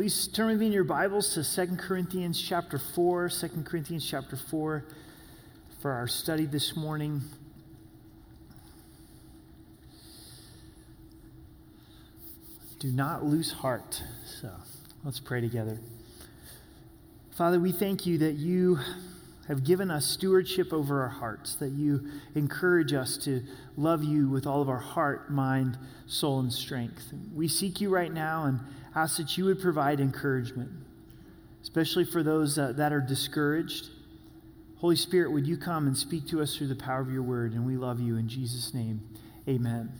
Please turn with me in your Bibles to 2 Corinthians chapter 4, 2 Corinthians chapter 4 for our study this morning. Do not lose heart. So let's pray together. Father, we thank you that you have given us stewardship over our hearts, that you encourage us to love you with all of our heart, mind, soul, and strength. We seek you right now and ask that you would provide encouragement, especially for those uh, that are discouraged. Holy Spirit, would you come and speak to us through the power of your word? And we love you in Jesus' name. Amen.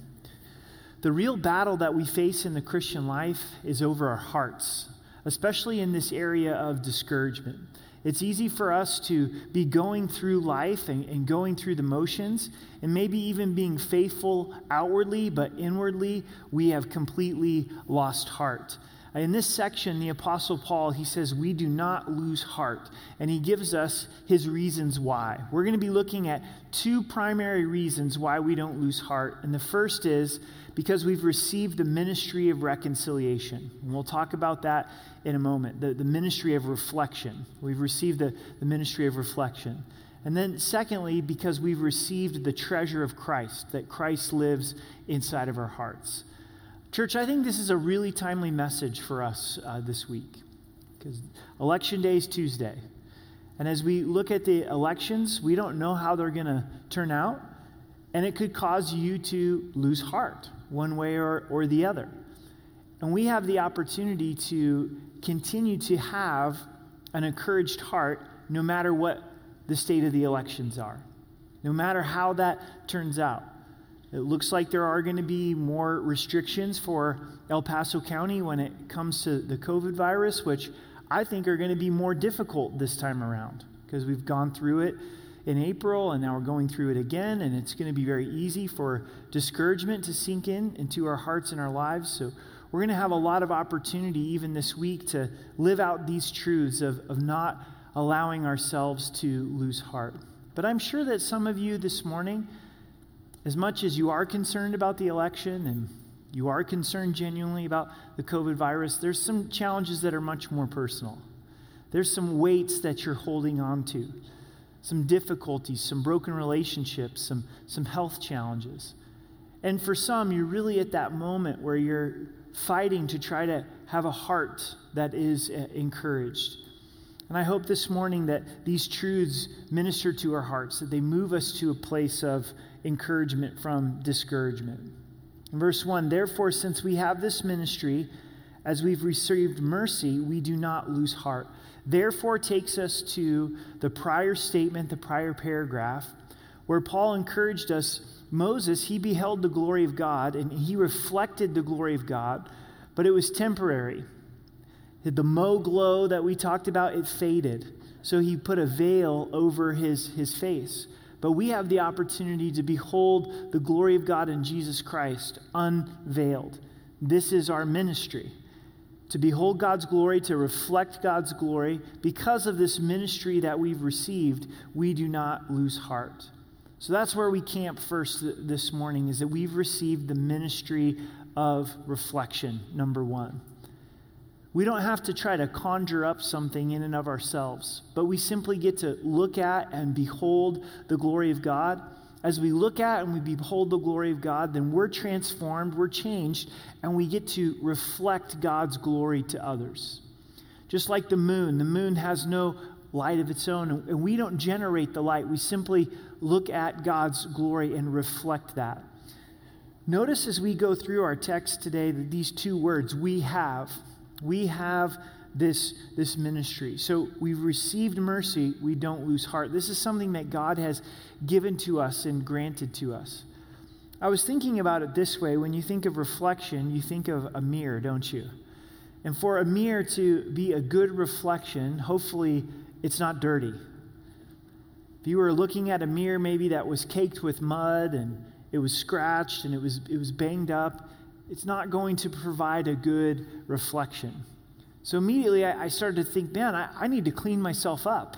The real battle that we face in the Christian life is over our hearts, especially in this area of discouragement. It's easy for us to be going through life and, and, going through the motions and maybe even being faithful outwardly, but inwardly, we have completely lost heart. In this section, the Apostle Paul, he says, We do not lose heart. And he gives us his reasons why. We're going to be looking at two primary reasons why we don't lose heart. And the first is because we've received the ministry of reconciliation. And we'll talk about that in a moment the, the ministry of reflection. We've received the, the ministry of reflection. And then, secondly, because we've received the treasure of Christ, that Christ lives inside of our hearts. Church, I think this is a really timely message for us uh, this week because Election Day is Tuesday. And as we look at the elections, we don't know how they're going to turn out, and it could cause you to lose heart one way or, or the other. And we have the opportunity to continue to have an encouraged heart no matter what the state of the elections are, no matter how that turns out. It looks like there are going to be more restrictions for El Paso County when it comes to the COVID virus, which I think are going to be more difficult this time around because we've gone through it in April and now we're going through it again, and it's going to be very easy for discouragement to sink in into our hearts and our lives. So we're going to have a lot of opportunity even this week to live out these truths of, of not allowing ourselves to lose heart. But I'm sure that some of you this morning, as much as you are concerned about the election and you are concerned genuinely about the COVID virus, there's some challenges that are much more personal. There's some weights that you're holding on to, some difficulties, some broken relationships, some, some health challenges. And for some, you're really at that moment where you're fighting to try to have a heart that is uh, encouraged. And I hope this morning that these truths minister to our hearts, that they move us to a place of encouragement from discouragement. In verse 1 Therefore, since we have this ministry, as we've received mercy, we do not lose heart. Therefore, takes us to the prior statement, the prior paragraph, where Paul encouraged us Moses, he beheld the glory of God and he reflected the glory of God, but it was temporary. The mo glow that we talked about, it faded. So he put a veil over his, his face. But we have the opportunity to behold the glory of God in Jesus Christ unveiled. This is our ministry. To behold God's glory, to reflect God's glory. Because of this ministry that we've received, we do not lose heart. So that's where we camp first this morning is that we've received the ministry of reflection, number one. We don't have to try to conjure up something in and of ourselves, but we simply get to look at and behold the glory of God. As we look at and we behold the glory of God, then we're transformed, we're changed, and we get to reflect God's glory to others. Just like the moon, the moon has no light of its own, and we don't generate the light. We simply look at God's glory and reflect that. Notice as we go through our text today that these two words, we have, we have this, this ministry. So we've received mercy, we don't lose heart. This is something that God has given to us and granted to us. I was thinking about it this way when you think of reflection, you think of a mirror, don't you? And for a mirror to be a good reflection, hopefully it's not dirty. If you were looking at a mirror maybe that was caked with mud and it was scratched and it was, it was banged up, it's not going to provide a good reflection. So immediately I, I started to think, man, I, I, need to clean myself up.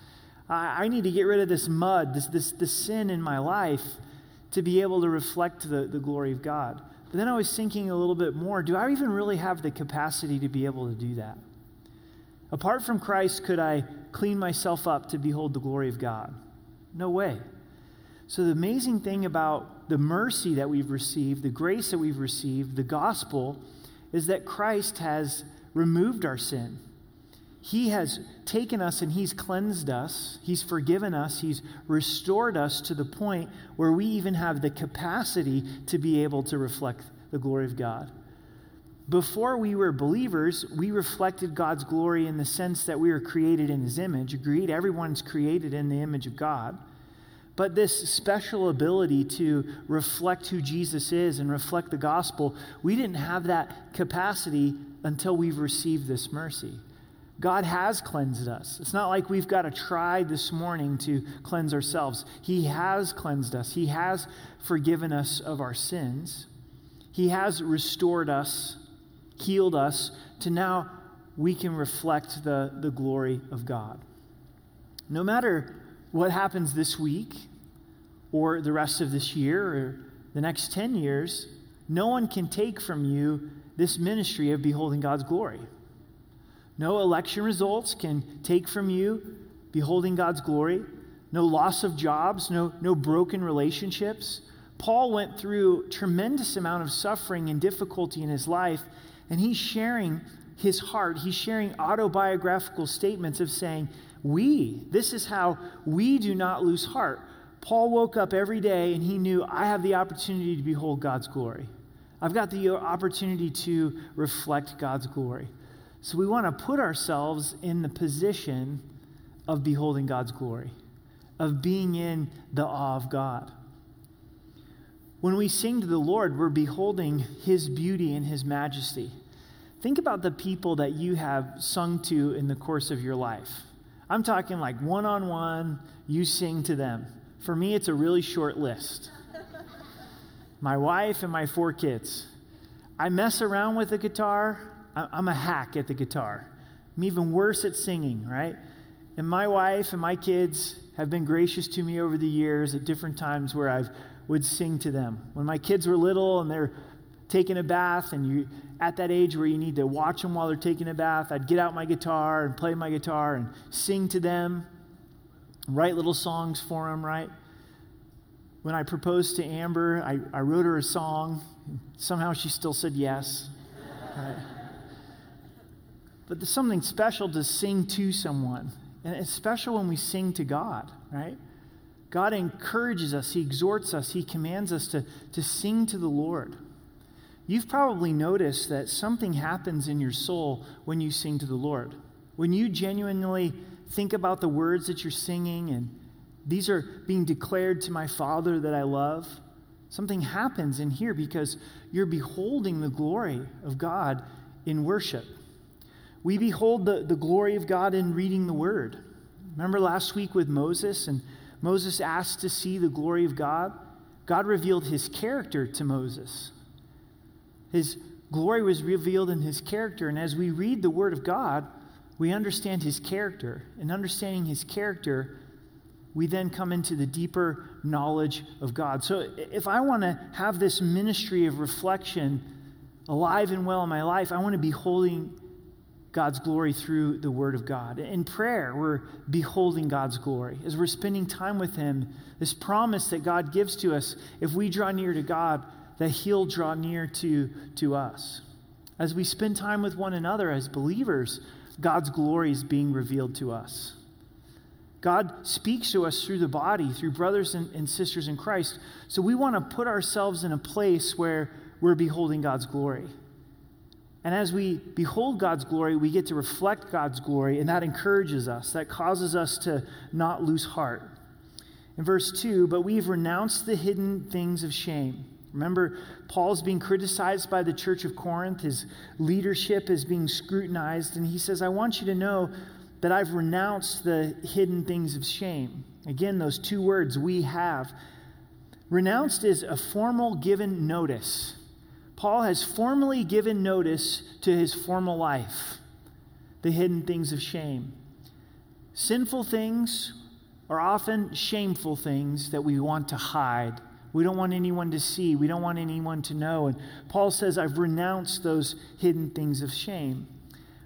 I, I, need to get rid of this mud, this, this, this sin in my life to be able to reflect the, the glory of God. But then I was thinking a little bit more do I even really have the capacity to be able to do that? Apart from Christ, could I clean myself up to behold the glory of God? No way. So, the amazing thing about the mercy that we've received, the grace that we've received, the gospel, is that Christ has removed our sin. He has taken us and He's cleansed us. He's forgiven us. He's restored us to the point where we even have the capacity to be able to reflect the glory of God. Before we were believers, we reflected God's glory in the sense that we were created in His image. Agreed, everyone's created in the image of God. But this special ability to reflect who Jesus is and reflect the gospel, we didn't have that capacity until we've received this mercy. God has cleansed us. It's not like we've got to try this morning to cleanse ourselves. He has cleansed us, He has forgiven us of our sins, He has restored us, healed us, to now we can reflect the, the glory of God. No matter what happens this week or the rest of this year or the next 10 years, no one can take from you this ministry of beholding God's glory. No election results can take from you beholding God's glory. No loss of jobs, no, no broken relationships. Paul went through tremendous amount of suffering and difficulty in his life, and he's sharing his heart. He's sharing autobiographical statements of saying, We, this is how we do not lose heart. Paul woke up every day and he knew, I have the opportunity to behold God's glory. I've got the opportunity to reflect God's glory. So we want to put ourselves in the position of beholding God's glory, of being in the awe of God. When we sing to the Lord, we're beholding His beauty and His majesty. Think about the people that you have sung to in the course of your life. I'm talking like one on one, you sing to them. For me, it's a really short list. my wife and my four kids. I mess around with the guitar. I'm a hack at the guitar. I'm even worse at singing, right? And my wife and my kids have been gracious to me over the years at different times where I would sing to them. When my kids were little and they're taking a bath and you at that age where you need to watch them while they're taking a bath, I'd get out my guitar and play my guitar and sing to them write little songs for them, right? When I proposed to Amber, I, I wrote her a song. Somehow she still said yes. But there's something special to sing to someone. And it's special when we sing to God, right? God encourages us, He exhorts us, He commands us to, to sing to the Lord. You've probably noticed that something happens in your soul when you sing to the Lord. When you genuinely think about the words that you're singing and these are being declared to my Father that I love, something happens in here because you're beholding the glory of God in worship. We behold the, the glory of God in reading the Word. Remember last week with Moses, and Moses asked to see the glory of God? God revealed his character to Moses. His glory was revealed in his character, and as we read the Word of God, we understand his character. And understanding his character, we then come into the deeper knowledge of God. So if I want to have this ministry of reflection alive and well in my life, I want to be holding God's glory through the Word of God. In prayer, we're beholding God's glory. As we're spending time with Him, this promise that God gives to us, if we draw near to God, that He'll draw near to, to us. As we spend time with one another as believers, God's glory is being revealed to us. God speaks to us through the body, through brothers and, and sisters in Christ. So we want to put ourselves in a place where we're beholding God's glory. And as we behold God's glory, we get to reflect God's glory, and that encourages us. That causes us to not lose heart. In verse 2, but we've renounced the hidden things of shame Remember, Paul's being criticized by the church of Corinth. His leadership is being scrutinized. And he says, I want you to know that I've renounced the hidden things of shame. Again, those two words, we have. Renounced is a formal given notice. Paul has formally given notice to his formal life, the hidden things of shame. Sinful things are often shameful things that we want to hide We don't want anyone to see. We don't want anyone to know. And Paul says, I've renounced those hidden things of shame,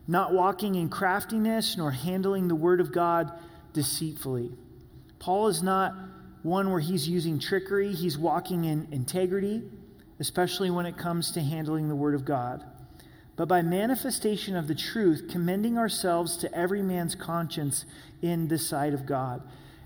not walking in craftiness nor handling the word of God deceitfully. Paul is not one where he's using trickery, he's walking in integrity, especially when it comes to handling the word of God. But by manifestation of the truth, commending ourselves to every man's conscience in the sight of God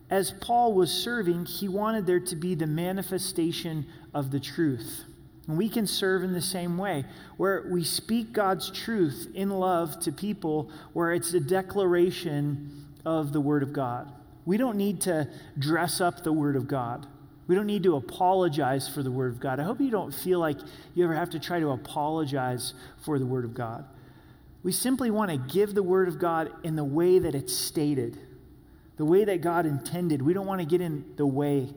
as Paul was serving, he wanted there to be the manifestation of the truth. And we can serve in the same way, where we speak God's truth in love to people, where it's a declaration of the Word of God. We don't need to dress up the Word of God. We don't need to apologize for the Word of God. I hope you don't feel like you ever have to try to apologize for the Word of God. We simply want to give the Word of God in the way that it's stated the way that God intended. We don't want to get in the way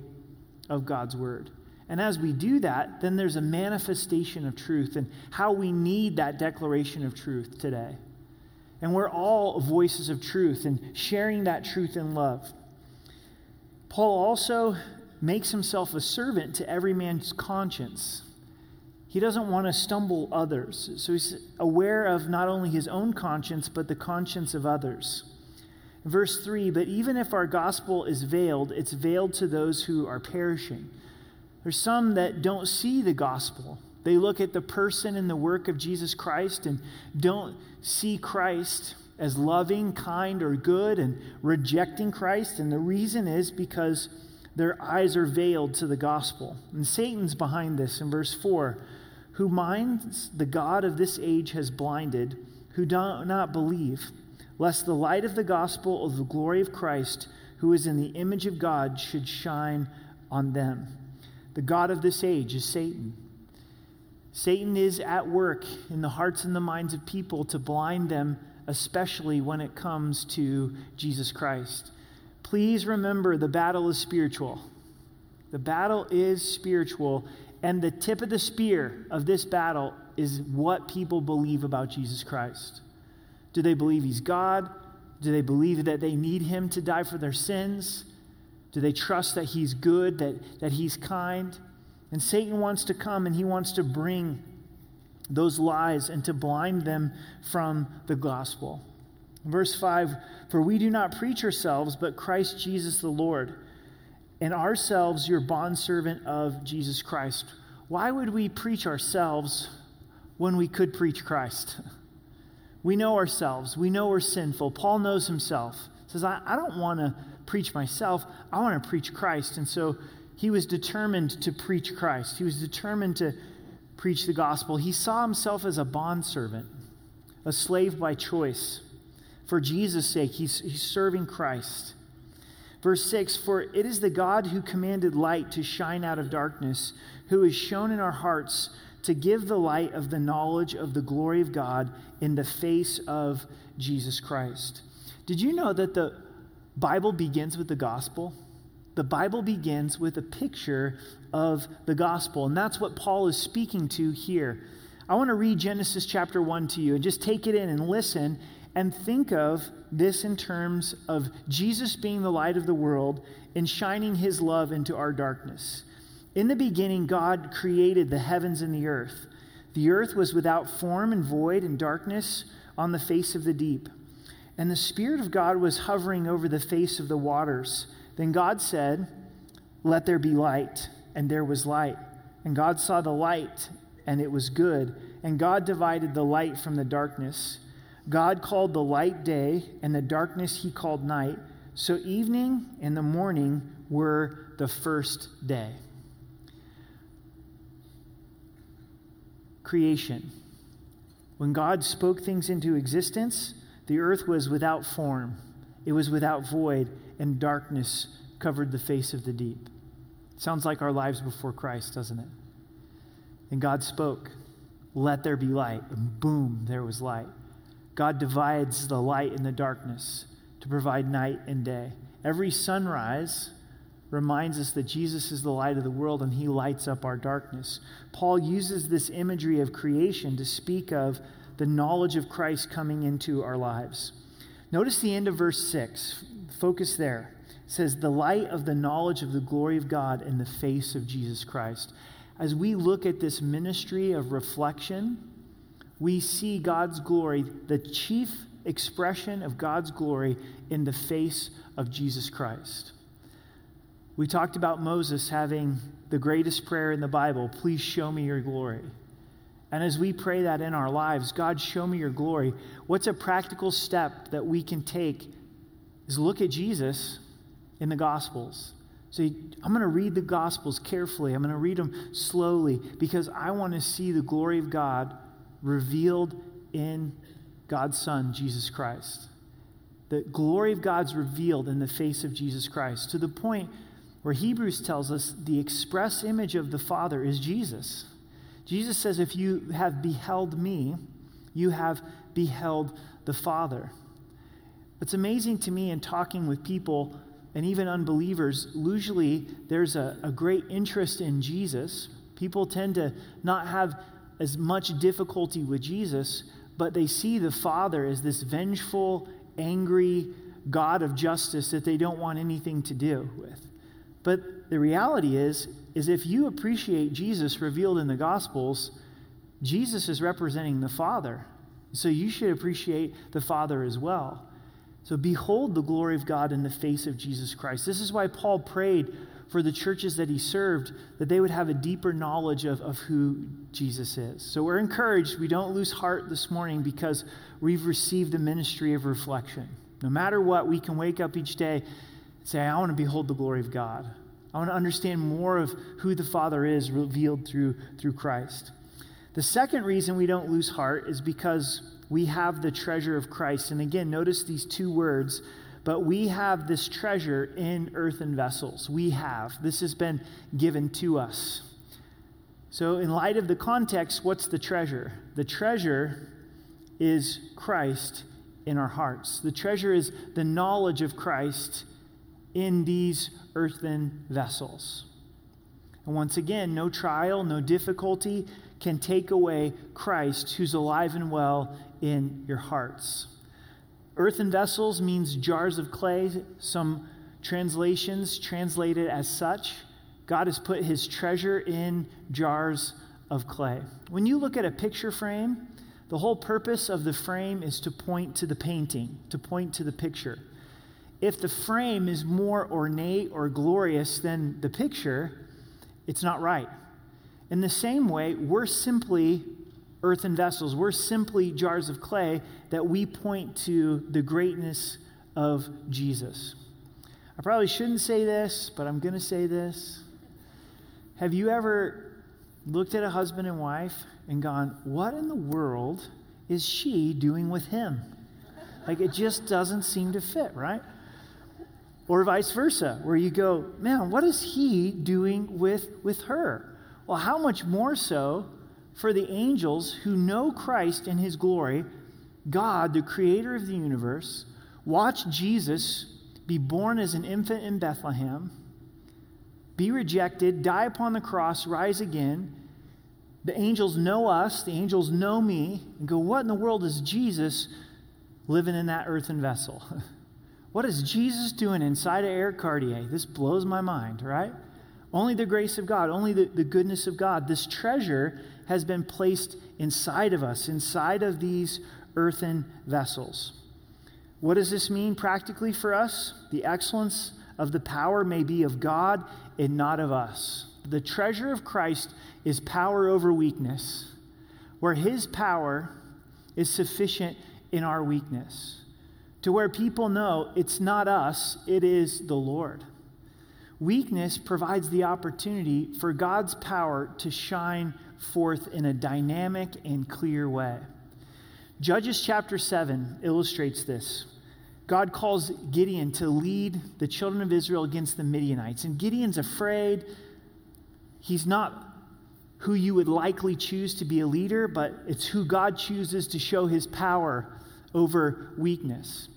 of God's word. And as we do that, then there's a manifestation of truth and how we need that declaration of truth today. And we're all voices of truth and sharing that truth in love. Paul also makes himself a servant to every man's conscience. He doesn't want to stumble others. So he's aware of not only his own conscience, but the conscience of others. Verse 3 But even if our gospel is veiled, it's veiled to those who are perishing. There's some that don't see the gospel. They look at the person and the work of Jesus Christ and don't see Christ as loving, kind, or good and rejecting Christ. And the reason is because their eyes are veiled to the gospel. And Satan's behind this in verse 4 who minds the God of this age has blinded, who do not believe lest the light of the gospel of the glory of Christ, who is in the image of God, should shine on them. The God of this age is Satan. Satan is at work in the hearts and the minds of people to blind them, especially when it comes to Jesus Christ. Please remember the battle is spiritual. The battle is spiritual, and the tip of the spear of this battle is what people believe about Jesus Christ. Do they believe he's God? Do they believe that they need him to die for their sins? Do they trust that he's good, that, that he's kind? And Satan wants to come and he wants to bring those lies and to blind them from the gospel. Verse 5 For we do not preach ourselves, but Christ Jesus the Lord, and ourselves your bondservant of Jesus Christ. Why would we preach ourselves when we could preach Christ? We know ourselves. We know we're sinful. Paul knows himself. He says, I, I don't want to preach myself. I want to preach Christ. And so he was determined to preach Christ. He was determined to preach the gospel. He saw himself as a bondservant, a slave by choice. For Jesus' sake, he's, he's serving Christ. Verse 6 For it is the God who commanded light to shine out of darkness, who has shown in our hearts to give the light of the knowledge of the glory of God in the face of Jesus Christ. Did you know that the Bible begins with the gospel? The Bible begins with a picture of the gospel, and that's what Paul is speaking to here. I want to read Genesis chapter 1 to you and just take it in and listen and think of this in terms of Jesus being the light of the world and shining his love into our darkness. In the beginning, God created the heavens and the earth. The earth was without form and void, and darkness on the face of the deep. And the Spirit of God was hovering over the face of the waters. Then God said, Let there be light. And there was light. And God saw the light, and it was good. And God divided the light from the darkness. God called the light day, and the darkness he called night. So evening and the morning were the first day. Creation. When God spoke things into existence, the earth was without form, it was without void, and darkness covered the face of the deep. Sounds like our lives before Christ, doesn't it? And God spoke, Let there be light. And boom, there was light. God divides the light and the darkness to provide night and day. Every sunrise reminds us that Jesus is the light of the world and he lights up our darkness. Paul uses this imagery of creation to speak of the knowledge of Christ coming into our lives. Notice the end of verse 6. Focus there. says, the light of the knowledge of the glory of God in the face of Jesus Christ. As we look at this ministry of reflection, we see God's glory, the chief expression of God's glory in the face of Jesus Christ. We talked about Moses having the greatest prayer in the Bible please show me your glory. And as we pray that in our lives, God, show me your glory, what's a practical step that we can take is look at Jesus in the Gospels. So I'm going to read the Gospels carefully. I'm going to read them slowly because I want to see the glory of God revealed in God's Son, Jesus Christ. The glory of God's revealed in the face of Jesus Christ to the point where Hebrews tells us the express image of the Father is Jesus. Jesus says, If you have beheld me, you have beheld the Father. It's amazing to me in talking with people and even unbelievers, usually there's a, a great interest in Jesus. People tend to not have as much difficulty with Jesus, but they see the Father as this vengeful, angry God of justice that they don't want anything to do with. But the reality is, is if you appreciate Jesus revealed in the Gospels, Jesus is representing the Father. So you should appreciate the Father as well. So behold the glory of God in the face of Jesus Christ. This is why Paul prayed for the churches that he served that they would have a deeper knowledge of, of who Jesus is. So we're encouraged. We don't lose heart this morning because we've received the ministry of reflection. No matter what, we can wake up each day say, I want to behold the glory of God. I want to understand more of who the Father is revealed through, through Christ. The second reason we don't lose heart is because we have the treasure of Christ. And again, notice these two words, but we have this treasure in earthen vessels. We have. This has been given to us. So, in light of the context, what's the treasure? The treasure is Christ in our hearts. The treasure is the knowledge of Christ in these earthen vessels. And once again, no trial, no difficulty can take away Christ who's alive and well in your hearts. Earthen vessels means jars of clay. Some translations translate it as such. God has put his treasure in jars of clay. When you look at a picture frame, the whole purpose of the frame is to point to the painting, to point to the picture. If the frame is more ornate or glorious than the picture, it's not right. In the same way, we're simply earthen vessels. We're simply jars of clay that we point to the greatness of Jesus. I probably shouldn't say this, but I'm going to say this. Have you ever looked at a husband and wife and gone, What in the world is she doing with him? Like it just doesn't seem to fit, right? Or vice versa, where you go, Man, what is he doing with, with her? Well, how much more so for the angels who know Christ in his glory, God, the creator of the universe, watch Jesus be born as an infant in Bethlehem, be rejected, die upon the cross, rise again. The angels know us, the angels know me, and go, What in the world is Jesus living in that earthen vessel? what is Jesus doing inside of Eric Cartier? This blows my mind, right? Only the grace of God, only the, the goodness of God. This treasure has been placed inside of us, inside of these earthen vessels. What does this mean practically for us? The excellence of the power may be of God and not of us. The treasure of Christ is power over weakness, where his power is sufficient in our weakness, to where people know it's not us, it is the Lord. Weakness provides the opportunity for God's power to shine forth in a dynamic and clear way. Judges chapter 7 illustrates this. God calls Gideon to lead the children of Israel against the Midianites. And Gideon's afraid. He's not who you would likely choose to be a leader, but it's who God chooses to show his power over weakness.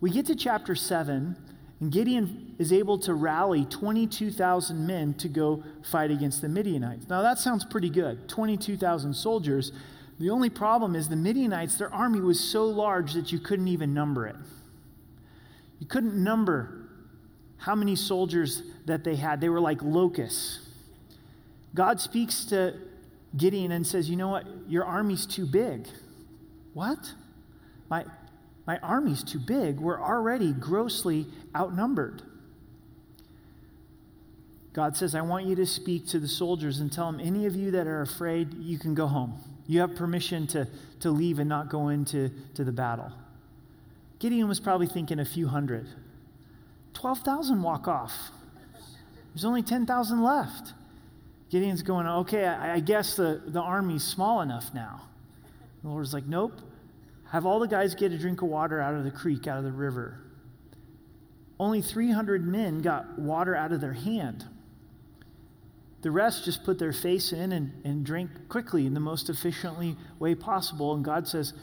We get to chapter 7, and Gideon is able to rally 22,000 men to go fight against the Midianites. Now, that sounds pretty good 22,000 soldiers. The only problem is the Midianites, their army was so large that you couldn't even number it. You couldn't number how many soldiers that they had. They were like locusts. God speaks to Gideon and says, You know what? Your army's too big. What? My, my army's too big. We're already grossly outnumbered. God says, I want you to speak to the soldiers and tell them, any of you that are afraid, you can go home. You have permission to, to leave and not go into to the battle. Gideon was probably thinking a few hundred. 12,000 walk off. There's only 10,000 left. Gideon's going, okay, I, I guess the, the army's small enough now. The Lord's like, nope. Have all the guys get a drink of water out of the creek, out of the river. Only 300 men got water out of their hand. The rest just put their face in and, and drank quickly in the most efficiently way possible. And God says,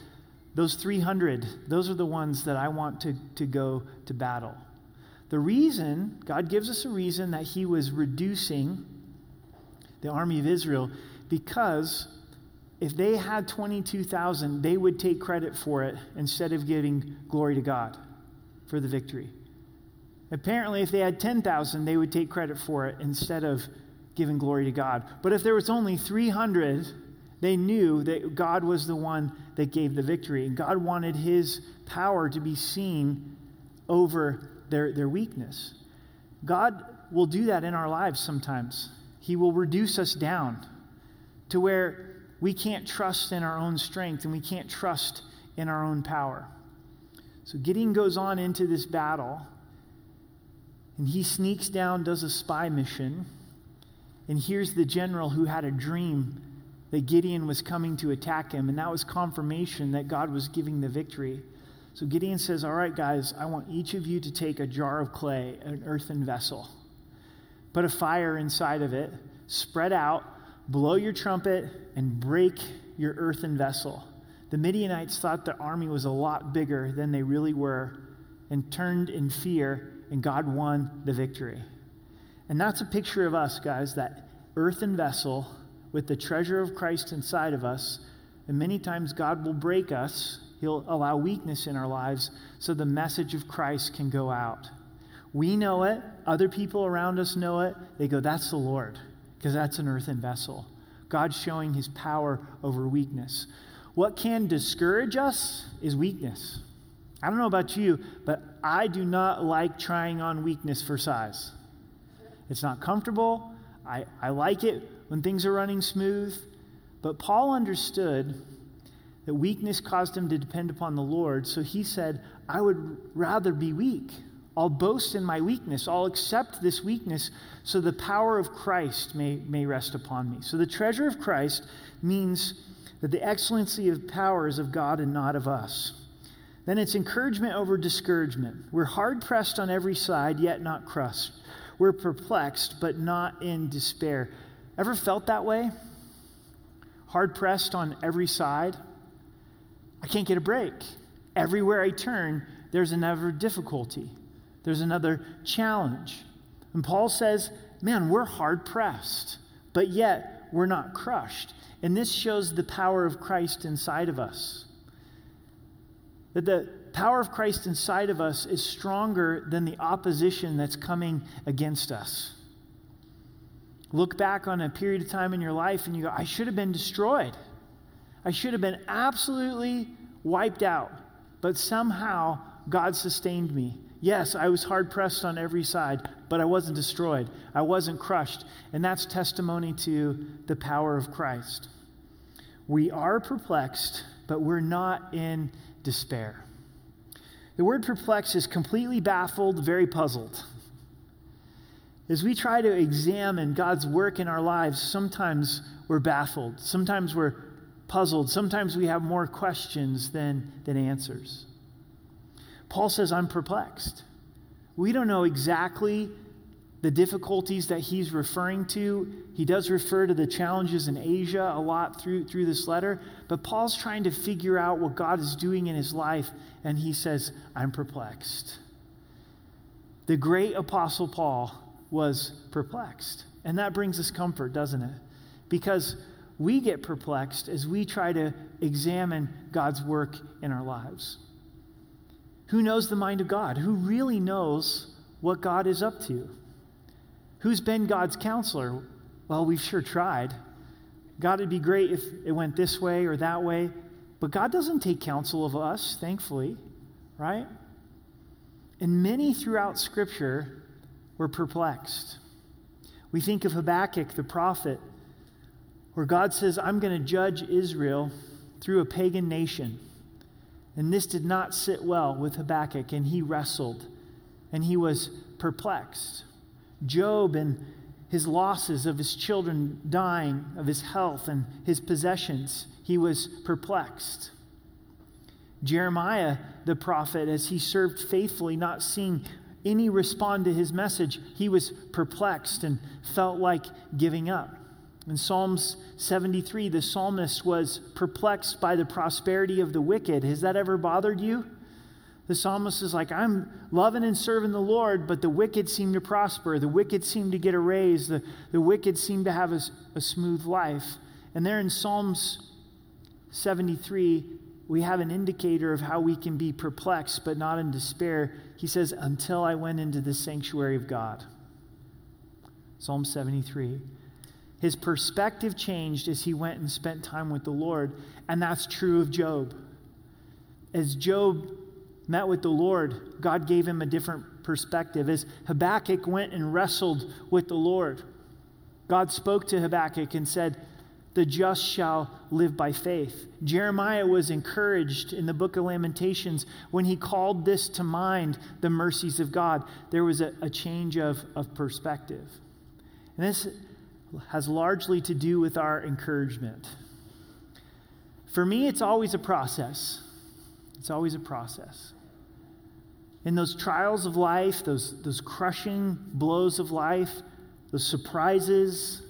those 300, those are the ones that I want to, to go to battle. The reason, God gives us a reason that He was reducing the army of Israel because if they had 22,000, they would take credit for it instead of giving glory to God for the victory. Apparently, if they had 10,000, they would take credit for it instead of giving glory to God. But if there was only 300, they knew that God was the one that gave the victory. And God wanted his power to be seen over their, their weakness. God will do that in our lives sometimes. He will reduce us down to where we can't trust in our own strength and we can't trust in our own power. So Gideon goes on into this battle and he sneaks down, does a spy mission, and here's the general who had a dream that Gideon was coming to attack him, and that was confirmation that God was giving the victory. So Gideon says, All right, guys, I want each of you to take a jar of clay, an earthen vessel, put a fire inside of it, spread out, blow your trumpet, and break your earthen vessel. The Midianites thought the army was a lot bigger than they really were and turned in fear, and God won the victory. And that's a picture of us, guys, that earthen vessel with the treasure of Christ inside of us. And many times God will break us, He'll allow weakness in our lives so the message of Christ can go out. We know it, other people around us know it. They go, That's the Lord, because that's an earthen vessel. God's showing His power over weakness. What can discourage us is weakness. I don't know about you, but I do not like trying on weakness for size. It's not comfortable. I, I like it when things are running smooth. But Paul understood that weakness caused him to depend upon the Lord. So he said, I would rather be weak. I'll boast in my weakness. I'll accept this weakness so the power of Christ may, may rest upon me. So the treasure of Christ means that the excellency of power is of God and not of us. Then it's encouragement over discouragement. We're hard pressed on every side, yet not crushed. We're perplexed, but not in despair. Ever felt that way? Hard pressed on every side? I can't get a break. Everywhere I turn, there's another difficulty, there's another challenge. And Paul says, Man, we're hard pressed, but yet we're not crushed. And this shows the power of Christ inside of us. That the power of Christ inside of us is stronger than the opposition that's coming against us look back on a period of time in your life and you go, I should have been destroyed. I should have been absolutely wiped out. But somehow God sustained me. Yes, I was hard pressed on every side, but I wasn't destroyed. I wasn't crushed. And that's testimony to the power of Christ. We are perplexed, but we're not in despair. The word perplexed is completely baffled, very puzzled. As we try to examine God's work in our lives, sometimes we're baffled, sometimes we're puzzled, sometimes we have more questions than, than answers. Paul says, I'm perplexed. We don't know exactly the difficulties that he's referring to. He does refer to the challenges in Asia a lot through, through this letter, but Paul's trying to figure out what God is doing in his life, and he says, I'm perplexed. The great apostle Paul was perplexed. And that brings us comfort, doesn't it? Because we get perplexed as we try to examine God's work in our lives. Who knows the mind of God? Who really knows what God is up to. Who's been God's counselor? Well, we've sure tried. God, it'd be great if it went this way or that way. But God doesn't take counsel of us, thankfully, right? And many throughout Scripture were perplexed. We think of Habakkuk, the prophet, where God says, I'm going to judge Israel through a pagan nation. And this did not sit well with Habakkuk, and he wrestled and he was perplexed. Job and his losses of his children dying, of his health and his possessions, he was perplexed. Jeremiah, the prophet, as he served faithfully, not seeing any respond to his message, he was perplexed and felt like giving up. In Psalms 73, the psalmist was perplexed by the prosperity of the wicked. Has that ever bothered you? The psalmist is like, I'm loving and serving the Lord, but the wicked seem to prosper. The wicked seem to get a raise. The, the wicked seem to have a, a smooth life. And there in Psalms 73, we have an indicator of how we can be perplexed, but not in despair. He says, Until I went into the sanctuary of God. Psalm 73. His perspective changed as he went and spent time with the Lord. And that's true of Job. As Job met with the Lord, God gave him a different perspective. As Habakkuk went and wrestled with the Lord, God spoke to Habakkuk and said, The just shall live by faith. Jeremiah was encouraged in the book of Lamentations when he called this to mind the mercies of God. There was a, a change of, of perspective. And this has largely to do with our encouragement. For me, it's always a process. It's always a process. In those trials of life, those, those crushing blows of life, those surprises,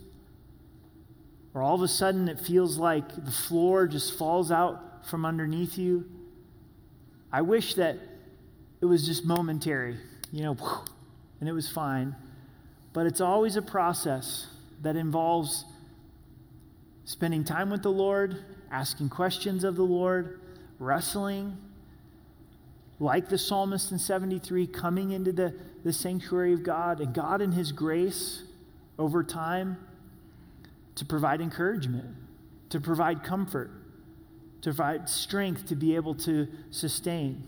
or all of a sudden it feels like the floor just falls out from underneath you, I wish that it was just momentary, you know, and it was fine. But it's always a process that involves spending time with the Lord, asking questions of the Lord, wrestling, like the psalmist in 73, coming into the, the sanctuary of God, and God in His grace over time to provide encouragement, to provide comfort, to provide strength to be able to sustain.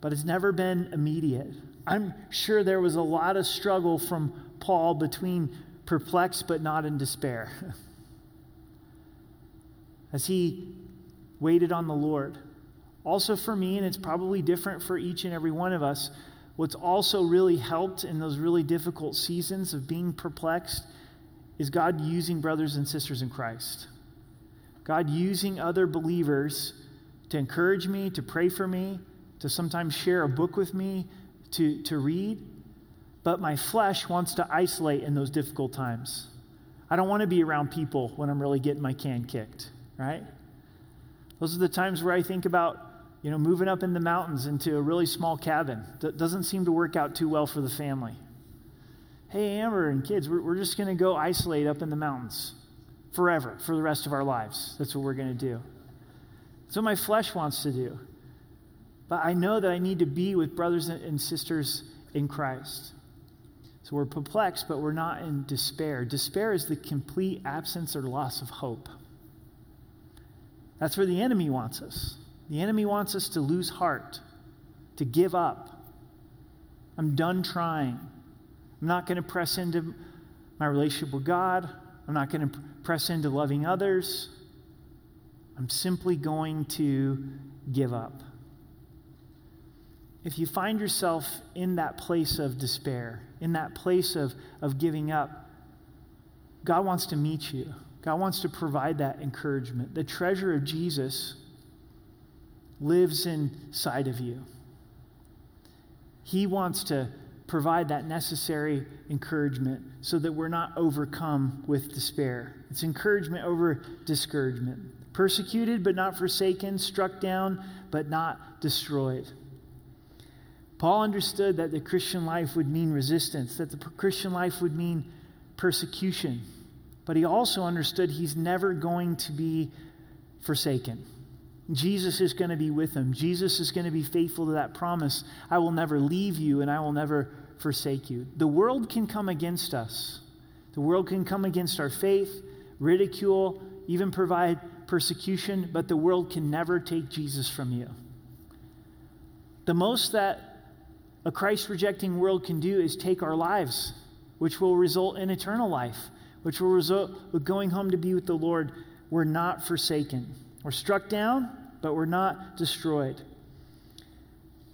But it's never been immediate. I'm sure there was a lot of struggle from Paul between perplexed but not in despair. As he waited on the Lord. Also, for me, and it's probably different for each and every one of us, what's also really helped in those really difficult seasons of being perplexed is God using brothers and sisters in Christ. God using other believers to encourage me, to pray for me, to sometimes share a book with me, to, to read but my flesh wants to isolate in those difficult times. I don't want to be around people when I'm really getting my can kicked, right? Those are the times where I think about, you know, moving up in the mountains into a really small cabin. That doesn't seem to work out too well for the family. Hey, Amber and kids, we're, we're just going to go isolate up in the mountains forever, for the rest of our lives. That's what we're going to do. That's what my flesh wants to do. But I know that I need to be with brothers and sisters in Christ. So we're perplexed, but we're not in despair. Despair is the complete absence or loss of hope. That's where the enemy wants us. The enemy wants us to lose heart, to give up. I'm done trying. I'm not going to press into my relationship with God. I'm not going to press into loving others. I'm simply going to give up if you find yourself in that place of despair, in that place of, of giving up, God wants to meet you. God wants to provide that encouragement. The treasure of Jesus lives inside of you. He wants to provide that necessary encouragement so that we're not overcome with despair. It's encouragement over discouragement. Persecuted but not forsaken, struck down but not destroyed. Paul understood that the Christian life would mean resistance, that the Christian life would mean persecution. But he also understood he's never going to be forsaken. Jesus is going to be with him. Jesus is going to be faithful to that promise. I will never leave you and I will never forsake you. The world can come against us, the world can come against our faith, ridicule, even provide persecution, but the world can never take Jesus from you. The most that a Christ rejecting world can do is take our lives, which will result in eternal life, which will result with going home to be with the Lord. We're not forsaken. We're struck down, but we're not destroyed.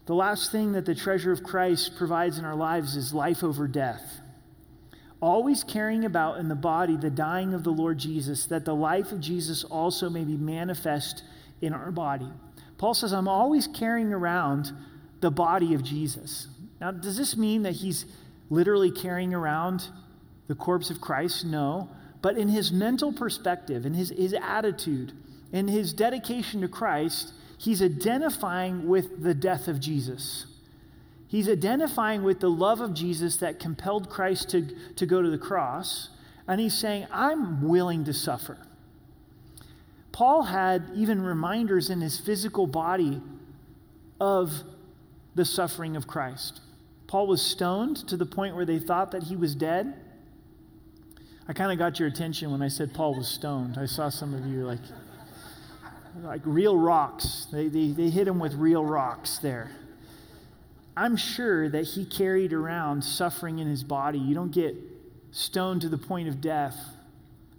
The last thing that the treasure of Christ provides in our lives is life over death. Always carrying about in the body the dying of the Lord Jesus, that the life of Jesus also may be manifest in our body. Paul says, I'm always carrying around the body of Jesus. Now, does this mean that he's literally carrying around the corpse of Christ? No. But in his mental perspective, in his, his attitude, in his dedication to Christ, he's identifying with the death of Jesus. He's identifying with the love of Jesus that compelled Christ to, to go to the cross. And he's saying, I'm willing to suffer. Paul had even reminders in his physical body of the suffering of Christ. Paul was stoned to the point where they thought that he was dead. I kind of got your attention when I said Paul was stoned. I saw some of you like, like real rocks. They, they, they hit him with real rocks there. I'm sure that he carried around suffering in his body. You don't get stoned to the point of death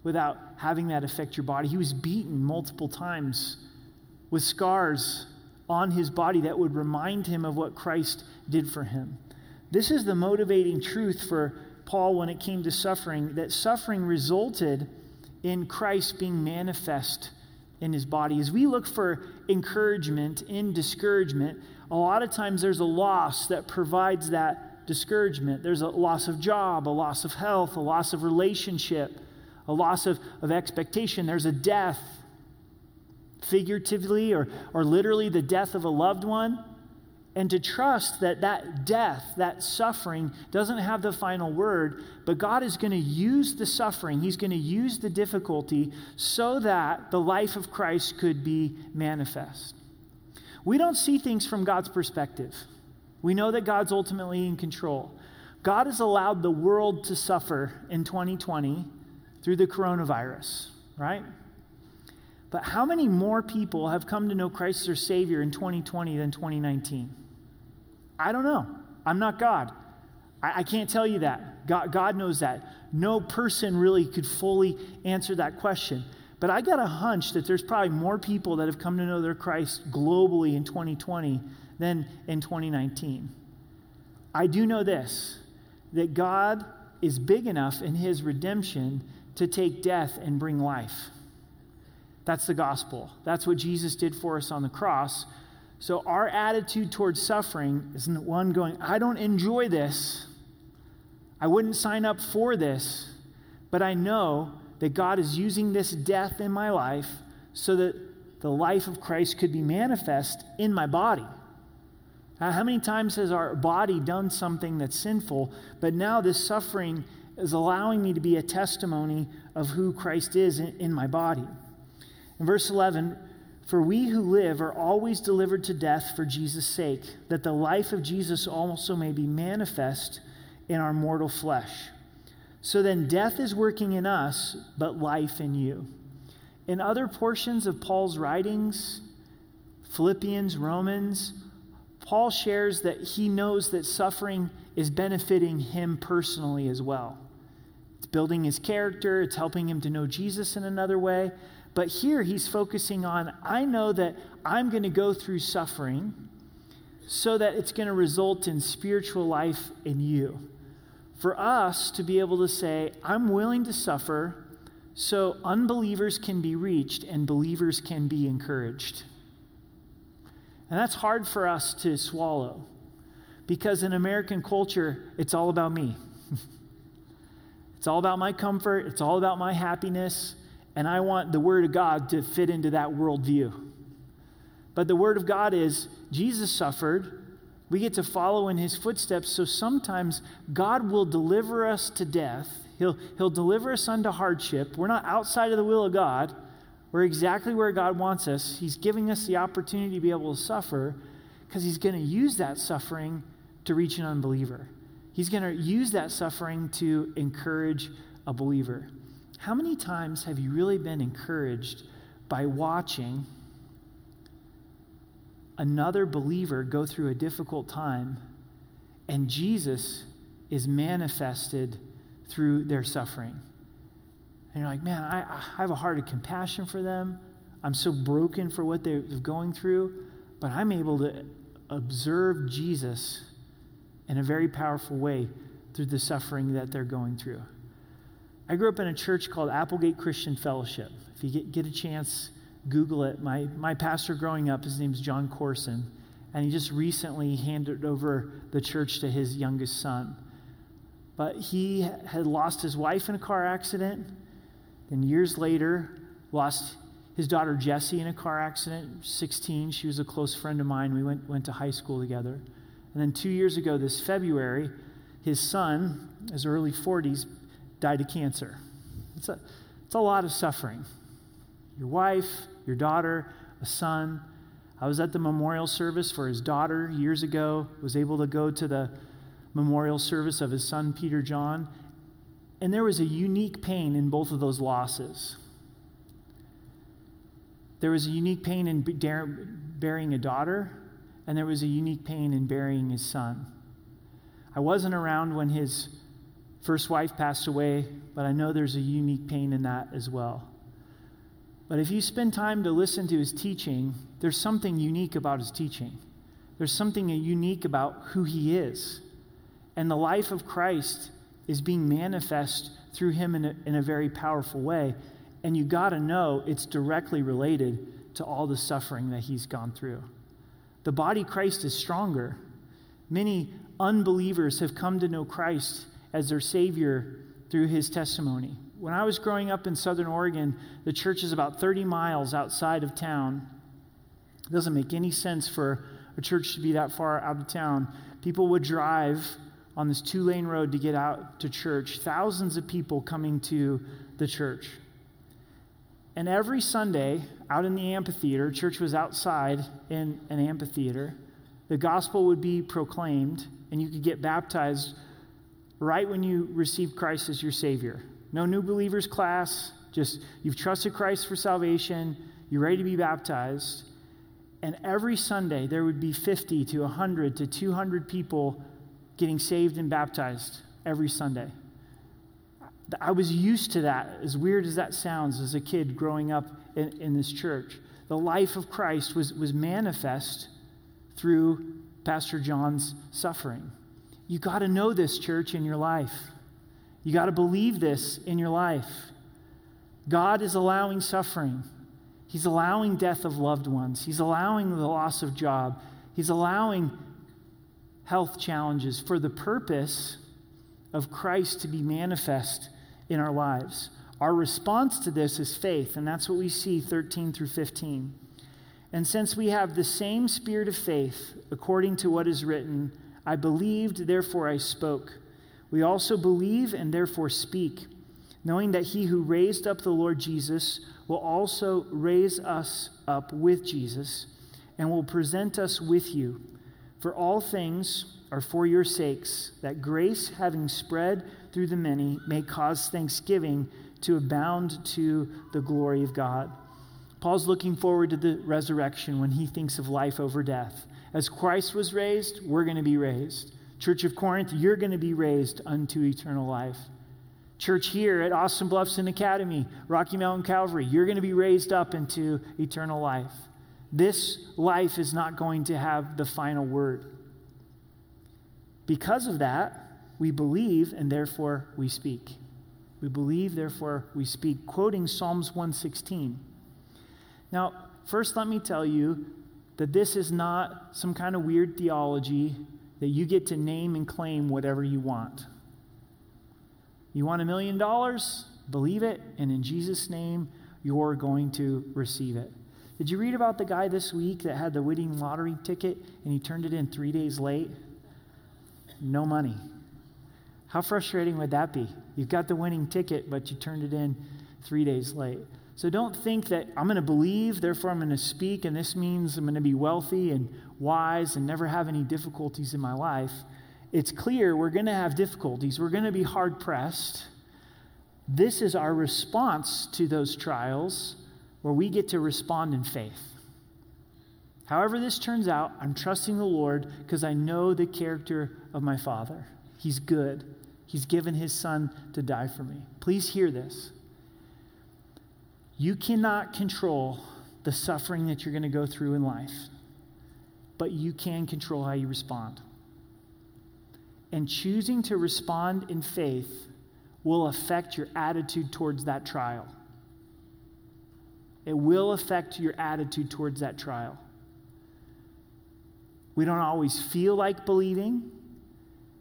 without having that affect your body. He was beaten multiple times with scars on his body that would remind him of what Christ did for him. This is the motivating truth for Paul when it came to suffering that suffering resulted in Christ being manifest in his body. As we look for encouragement in discouragement, a lot of times there's a loss that provides that discouragement. There's a loss of job, a loss of health, a loss of relationship, a loss of, of expectation. There's a death, figuratively or, or literally the death of a loved one. And to trust that that death, that suffering, doesn't have the final word, but God is going to use the suffering, He's going to use the difficulty so that the life of Christ could be manifest. We don't see things from God's perspective. We know that God's ultimately in control. God has allowed the world to suffer in 2020 through the coronavirus, right? But how many more people have come to know Christ as their Savior in 2020 than 2019? I don't know. I'm not God. I, I can't tell you that. God, God knows that. No person really could fully answer that question. But I got a hunch that there's probably more people that have come to know their Christ globally in 2020 than in 2019. I do know this that God is big enough in his redemption to take death and bring life. That's the gospel. That's what Jesus did for us on the cross. So our attitude towards suffering isn't one going, I don't enjoy this. I wouldn't sign up for this, but I know that God is using this death in my life so that the life of Christ could be manifest in my body. how many times has our body done something that's sinful, but now this suffering is allowing me to be a testimony of who Christ is in, in my body. In verse 11, for we who live are always delivered to death for Jesus' sake, that the life of Jesus also may be manifest in our mortal flesh. So then, death is working in us, but life in you. In other portions of Paul's writings, Philippians, Romans, Paul shares that he knows that suffering is benefiting him personally as well. It's building his character, it's helping him to know Jesus in another way. But here he's focusing on I know that I'm going to go through suffering so that it's going to result in spiritual life in you. For us to be able to say, I'm willing to suffer so unbelievers can be reached and believers can be encouraged. And that's hard for us to swallow because in American culture, it's all about me. It's all about my comfort, it's all about my happiness, and I want the Word of God to fit into that worldview. But the Word of God is Jesus suffered. We get to follow in his footsteps. So sometimes God will deliver us to death. He'll, he'll deliver us unto hardship. We're not outside of the will of God. We're exactly where God wants us. He's giving us the opportunity to be able to suffer because he's going to use that suffering to reach an unbeliever. He's going to use that suffering to encourage a believer. How many times have you really been encouraged by watching another believer go through a difficult time and Jesus is manifested through their suffering? And you're like, man, I, I have a heart of compassion for them. I'm so broken for what they're going through, but I'm able to observe Jesus in a very powerful way through the suffering that they're going through. I grew up in a church called Applegate Christian Fellowship. If you get, get a chance, Google it. My, my pastor growing up, his name's Jon Courson, and he just recently handed over the church to his youngest son. But he had lost his wife in a car accident, and years later, lost his daughter Jessie in a car accident, 16. She was a close friend of mine. We went, went to high school together. And then two years ago, this February, his son, his early 40s, died of cancer. It's a, it's a lot of suffering. Your wife, your daughter, a son. I was at the memorial service for his daughter years ago, was able to go to the memorial service of his son, Peter John. And there was a unique pain in both of those losses. There was a unique pain in burying a daughter, and there was a unique pain in burying his son. I wasn't around when his first wife passed away, but I know there's a unique pain in that as well. But if you spend time to listen to his teaching, there's something unique about his teaching. There's something unique about who he is. And the life of Christ is being manifest through him in a, in a very powerful way. And you got to know it's directly related to all the suffering that he's gone through. The body Christ is stronger. Many unbelievers have come to know Christ as their Savior through his testimony. When I was growing up in Southern Oregon, the church is about 30 miles outside of town. It doesn't make any sense for a church to be that far out of town. People would drive on this two lane road to get out to church, thousands of people coming to the church. And every Sunday, out in the amphitheater, church was outside in an amphitheater, the gospel would be proclaimed, and you could get baptized right when you receive Christ as your Savior. No new believers class, just you've trusted Christ for salvation, you're ready to be baptized. And every Sunday, there would be 50 to 100 to 200 people getting saved and baptized every Sunday. I was used to that, as weird as that sounds, as a kid growing up in, in this church. The life of Christ was, was manifest through Pastor Jon's suffering. You got to know this, church, in your life. You got to believe this in your life. God is allowing suffering. He's allowing death of loved ones. He's allowing the loss of job. He's allowing health challenges for the purpose of Christ to be manifest in our lives. Our response to this is faith, and that's what we see 13 through 15. And since we have the same spirit of faith, according to what is written, I believed, therefore I spoke. We also believe and therefore speak, knowing that he who raised up the Lord Jesus will also raise us up with Jesus and will present us with you. For all things are for your sakes, that grace, having spread through the many, may cause thanksgiving to abound to the glory of God. Paul's looking forward to the resurrection when he thinks of life over death. As Christ was raised, we're going to be raised. Church of Corinth, you're going to be raised unto eternal life. Church here at Austin Bluffson Academy, Rocky Mountain Calvary, you're going to be raised up into eternal life. This life is not going to have the final word. Because of that, we believe and therefore we speak. We believe, therefore we speak, quoting Psalms 116. Now, first, let me tell you that this is not some kind of weird theology that you get to name and claim whatever you want. You want a million dollars? Believe it, and in Jesus' name, you're going to receive it. Did you read about the guy this week that had the winning lottery ticket and he turned it in three days late? No money. How frustrating would that be? You've got the winning ticket, but you turned it in three days late. So don't think that I'm going to believe, therefore I'm going to speak, and this means I'm going to be wealthy and wise and never have any difficulties in my life. it's clear we're going to have difficulties, we're going to be hard pressed. This is our response to those trials where we get to respond in faith. However, this turns out, I'm trusting the Lord because I know the character of my Father. He's good, He's given His Son to die for me. Please hear this. You cannot control the suffering that you're going to go through in life, but you can control how you respond. And choosing to respond in faith will affect your attitude towards that trial. It will affect your attitude towards that trial. We don't always feel like believing.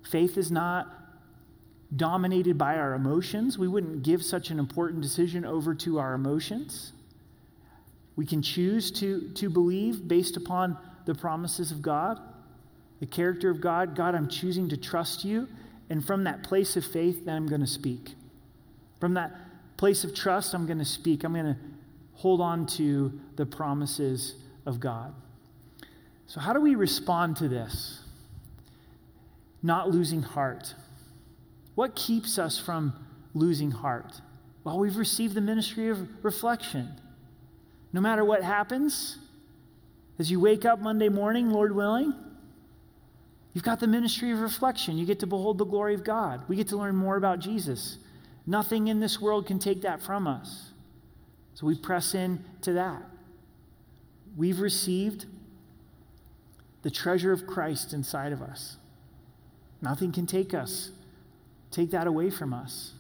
Faith is not dominated by our emotions. We wouldn't give such an important decision over to our emotions. We can choose to, to believe based upon the promises of God, the character of God. God, I'm choosing to trust you. And from that place of faith, then I'm going to speak. From that place of trust, I'm going to speak. I'm going to hold on to the promises of God. So, how do we respond to this? Not losing heart. What keeps us from losing heart? Well, we've received the ministry of reflection. No matter what happens, as you wake up Monday morning, Lord willing, you've got the ministry of reflection. You get to behold the glory of God. We get to learn more about Jesus. Nothing in this world can take that from us. So we press in to that. We've received the treasure of Christ inside of us. Nothing can take us, take that away from us.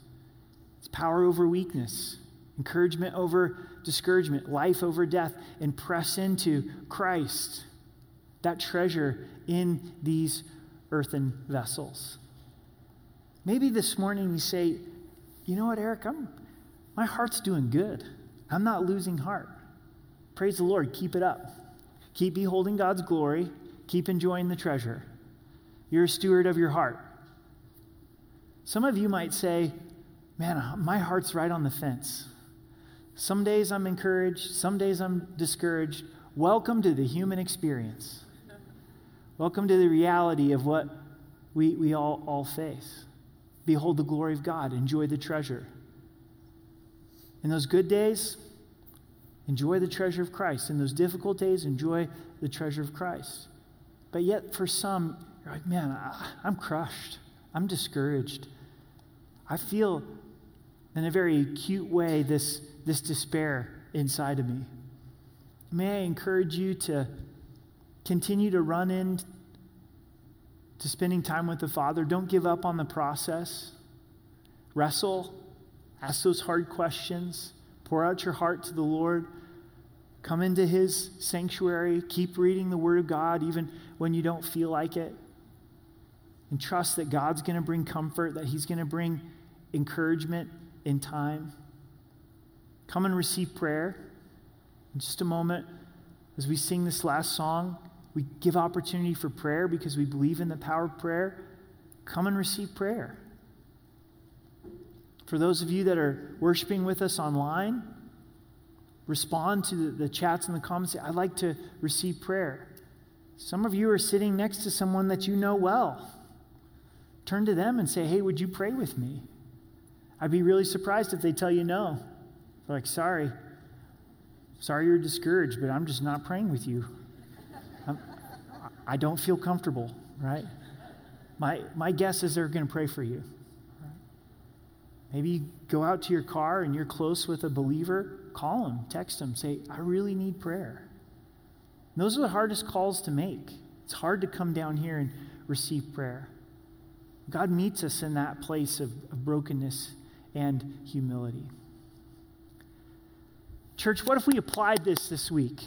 It's power over weakness, encouragement over discouragement, life over death, and press into Christ, that treasure in these earthen vessels. Maybe this morning you say, you know what, Eric, I'm, my heart's doing good. I'm not losing heart. Praise the Lord. Keep it up. Keep beholding God's glory Keep enjoying the treasure. You're a steward of your heart. Some of you might say, Man, my heart's right on the fence. Some days I'm encouraged, some days I'm discouraged. Welcome to the human experience. Welcome to the reality of what we, we all, all face. Behold the glory of God, enjoy the treasure. In those good days, enjoy the treasure of Christ. In those difficult days, enjoy the treasure of Christ. But yet, for some, you're like, man, I, I'm crushed. I'm discouraged. I feel, in a very acute way, this, this despair inside of me. May I encourage you to continue to run in to spending time with the Father. Don't give up on the process. Wrestle, ask those hard questions, pour out your heart to the Lord. Come into his sanctuary. Keep reading the Word of God, even when you don't feel like it. And trust that God's going to bring comfort, that he's going to bring encouragement in time. Come and receive prayer. In just a moment, as we sing this last song, we give opportunity for prayer because we believe in the power of prayer. Come and receive prayer. For those of you that are worshiping with us online, respond to the, the chats and the comments. I'd like to receive prayer. Some of you are sitting next to someone that you know well. Turn to them and say, hey, would you pray with me? I'd be really surprised if they tell you no. They're like, sorry. Sorry you're discouraged, but I'm just not praying with you. I'm, I do not feel comfortable, right? My, my guess is they're going to pray for you. Maybe you go out to your car and you're close with a believer call them, text them, say, I really need prayer. And those are the hardest calls to make. It's hard to come down here and receive prayer. God meets us in that place of, of brokenness and humility. Church, what if we applied this this week?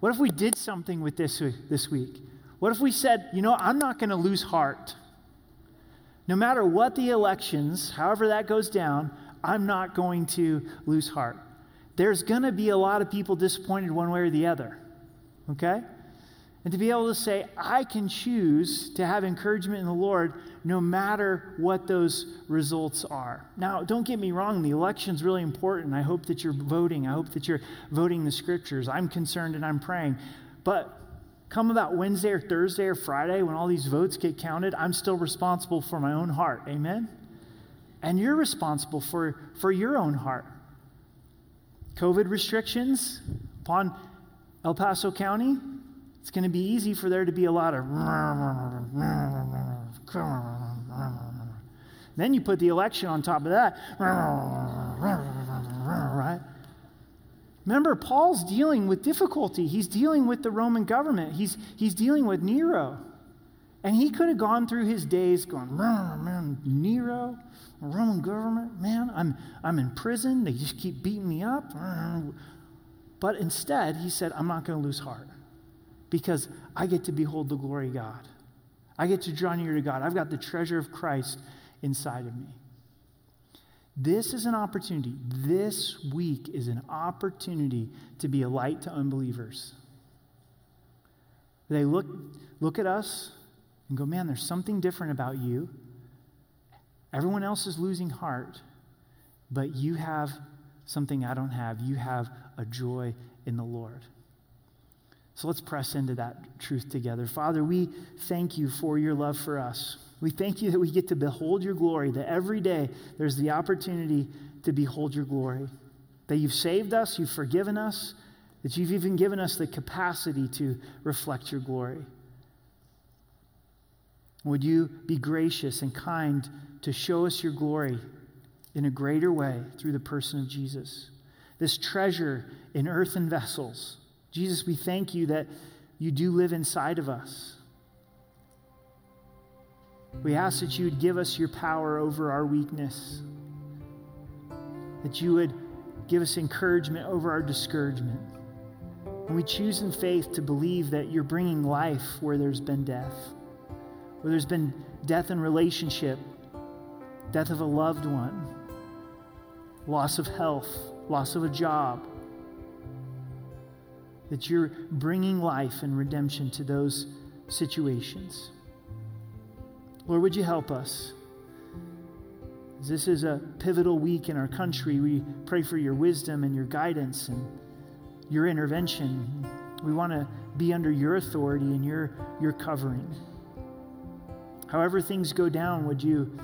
What if we did something with this this week? What if we said, you know, I'm not going to lose heart. No matter what the elections, however that goes down, I'm not going to lose heart there's going to be a lot of people disappointed one way or the other. Okay? And to be able to say, I can choose to have encouragement in the Lord no matter what those results are. Now, don't get me wrong, the election's really important. I hope that you're voting. I hope that you're voting the scriptures. I'm concerned and I'm praying. But come about Wednesday or Thursday or Friday when all these votes get counted, I'm still responsible for my own heart. Amen? And you're responsible for, for your own heart. COVID restrictions upon El Paso County, it's going to be easy for there to be a lot of. Then you put the election on top of that. Right? Remember, Paul's dealing with difficulty. He's dealing with the Roman government, he's, he's dealing with Nero. And he could have gone through his days going, man, Nero, Roman government, man, I'm, I'm in prison. They just keep beating me up. But instead, he said, I'm not going to lose heart because I get to behold the glory of God. I get to draw near to God. I've got the treasure of Christ inside of me. This is an opportunity. This week is an opportunity to be a light to unbelievers. They look, look at us and go, man, there's something different about you. Everyone else is losing heart, but you have something I don't have. You have a joy in the Lord. So let's press into that truth together. Father, we thank you for your love for us. We thank you that we get to behold your glory, that every day there's the opportunity to behold your glory. That you've saved us, you've forgiven us, that you've even given us the capacity to reflect your glory. Would you be gracious and kind to show us your glory in a greater way through the person of Jesus? This treasure in earthen vessels. Jesus, we thank you that you do live inside of us. We ask that you would give us your power over our weakness, that you would give us encouragement over our discouragement. And we choose in faith to believe that you're bringing life where there's been death where there's been death in relationship, death of a loved one, loss of health, loss of a job, that you're bringing life and redemption to those situations. Lord, would you help us? This is a pivotal week in our country. We pray for your wisdom and your guidance and your intervention. We want to be under your authority and your, your covering. However, things go down, would you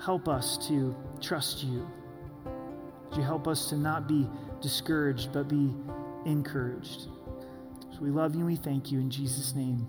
help us to trust you? Would you help us to not be discouraged, but be encouraged? So we love you and we thank you in Jesus' name.